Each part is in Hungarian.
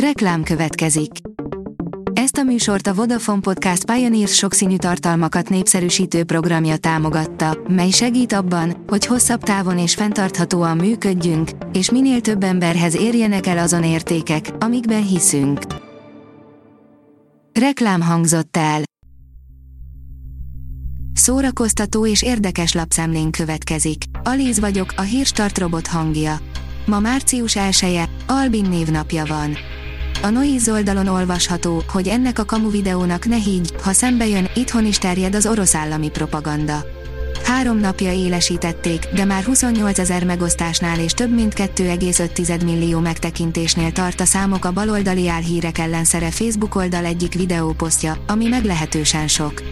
Reklám következik. Ezt a műsort a Vodafone Podcast Pioneers sokszínű tartalmakat népszerűsítő programja támogatta, mely segít abban, hogy hosszabb távon és fenntarthatóan működjünk, és minél több emberhez érjenek el azon értékek, amikben hiszünk. Reklám hangzott el. Szórakoztató és érdekes lapszemlén következik. Alíz vagyok, a hírstart robot hangja. Ma március 1 Albin névnapja van. A Noiz oldalon olvasható, hogy ennek a kamu videónak ne higgy, ha szembe jön, itthon is terjed az orosz állami propaganda. Három napja élesítették, de már 28 ezer megosztásnál és több mint 2,5 millió megtekintésnél tart a számok a baloldali álhírek ellenszere Facebook oldal egyik videóposztja, ami meglehetősen sok.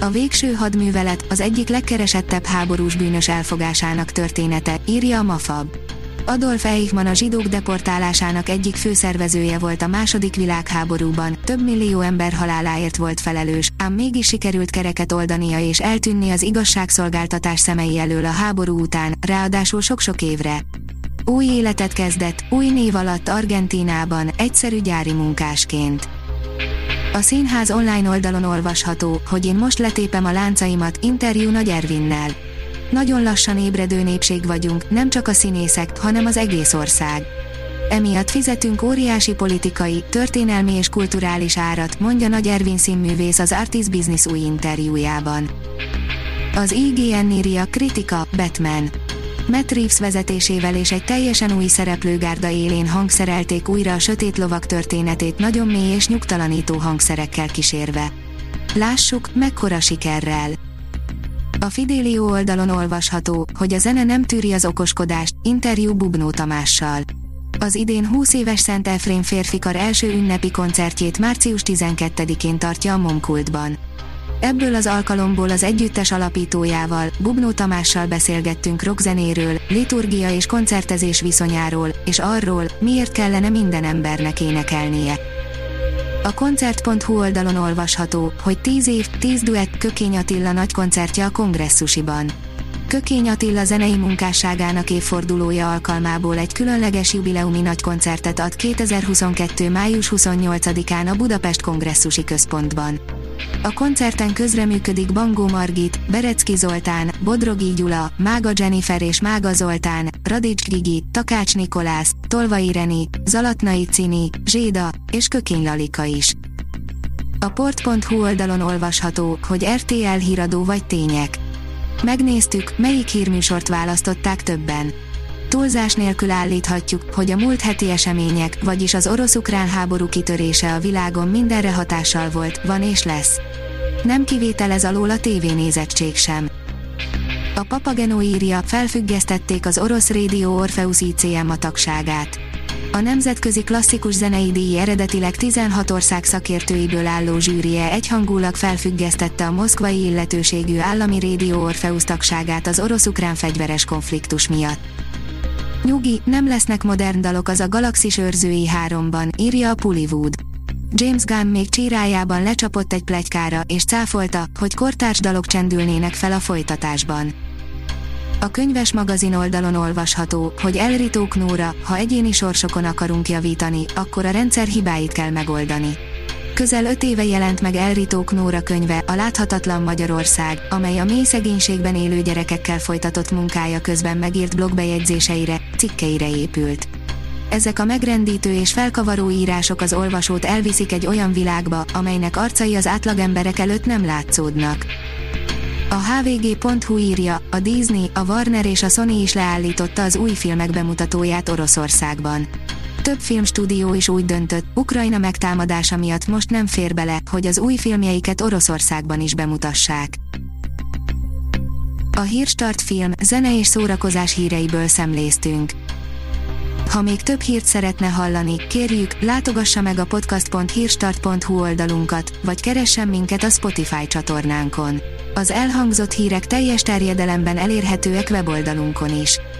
A végső hadművelet az egyik legkeresettebb háborús bűnös elfogásának története, írja a Mafab. Adolf Eichmann a zsidók deportálásának egyik főszervezője volt a második világháborúban, több millió ember haláláért volt felelős, ám mégis sikerült kereket oldania és eltűnni az igazságszolgáltatás szemei elől a háború után, ráadásul sok-sok évre. Új életet kezdett, új név alatt Argentínában, egyszerű gyári munkásként. A színház online oldalon olvasható, hogy én most letépem a láncaimat, interjú Nagy Ervinnel nagyon lassan ébredő népség vagyunk, nem csak a színészek, hanem az egész ország. Emiatt fizetünk óriási politikai, történelmi és kulturális árat, mondja Nagy Ervin színművész az Artist Business új interjújában. Az IGN írja kritika, Batman. Matt Reeves vezetésével és egy teljesen új szereplőgárda élén hangszerelték újra a sötét lovak történetét nagyon mély és nyugtalanító hangszerekkel kísérve. Lássuk, mekkora sikerrel. A Fidelio oldalon olvasható, hogy a zene nem tűri az okoskodást, interjú Bubnó Tamással. Az idén 20 éves Szent Efrén férfikar első ünnepi koncertjét március 12-én tartja a Momkultban. Ebből az alkalomból az együttes alapítójával, Bubnó Tamással beszélgettünk rockzenéről, liturgia és koncertezés viszonyáról, és arról, miért kellene minden embernek énekelnie. A koncert.hu oldalon olvasható, hogy 10 év, 10 duett Kökény Attila nagy koncertje a kongresszusiban. Kökény Attila zenei munkásságának évfordulója alkalmából egy különleges jubileumi nagy koncertet ad 2022. május 28-án a Budapest Kongresszusi Központban. A koncerten közreműködik Bangó Margit, Berecki Zoltán, Bodrogi Gyula, Mága Jennifer és Mága Zoltán, Radics Gigi, Takács Nikolász, Tolvai Reni, Zalatnai Cini, Zséda és Kökény Lalika is. A port.hu oldalon olvasható, hogy RTL híradó vagy tények. Megnéztük, melyik hírműsort választották többen. Túlzás nélkül állíthatjuk, hogy a múlt heti események, vagyis az orosz-ukrán háború kitörése a világon mindenre hatással volt, van és lesz. Nem kivétel ez alól a tévénézettség sem. A Papageno írja, felfüggesztették az orosz rádió Orpheus ICM a tagságát. A Nemzetközi Klasszikus Zenei Díj eredetileg 16 ország szakértőiből álló zsűrie egyhangulag felfüggesztette a moszkvai illetőségű állami rádió Orpheus tagságát az orosz-ukrán fegyveres konfliktus miatt. Nyugi, nem lesznek modern dalok az a Galaxis őrzői 3-ban, írja a Pullywood. James Gunn még csírájában lecsapott egy plegykára, és cáfolta, hogy kortárs dalok csendülnének fel a folytatásban. A könyves magazin oldalon olvasható, hogy elritók Nóra, ha egyéni sorsokon akarunk javítani, akkor a rendszer hibáit kell megoldani. Közel öt éve jelent meg Elritók Nóra könyve, a Láthatatlan Magyarország, amely a mély szegénységben élő gyerekekkel folytatott munkája közben megírt blogbejegyzéseire, cikkeire épült. Ezek a megrendítő és felkavaró írások az olvasót elviszik egy olyan világba, amelynek arcai az átlagemberek előtt nem látszódnak. A hvg.hu írja, a Disney, a Warner és a Sony is leállította az új filmek bemutatóját Oroszországban. Több filmstúdió is úgy döntött, Ukrajna megtámadása miatt most nem fér bele, hogy az új filmjeiket Oroszországban is bemutassák. A Hírstart film, zene és szórakozás híreiből szemléztünk. Ha még több hírt szeretne hallani, kérjük, látogassa meg a podcast.hírstart.hu oldalunkat, vagy keressen minket a Spotify csatornánkon. Az elhangzott hírek teljes terjedelemben elérhetőek weboldalunkon is.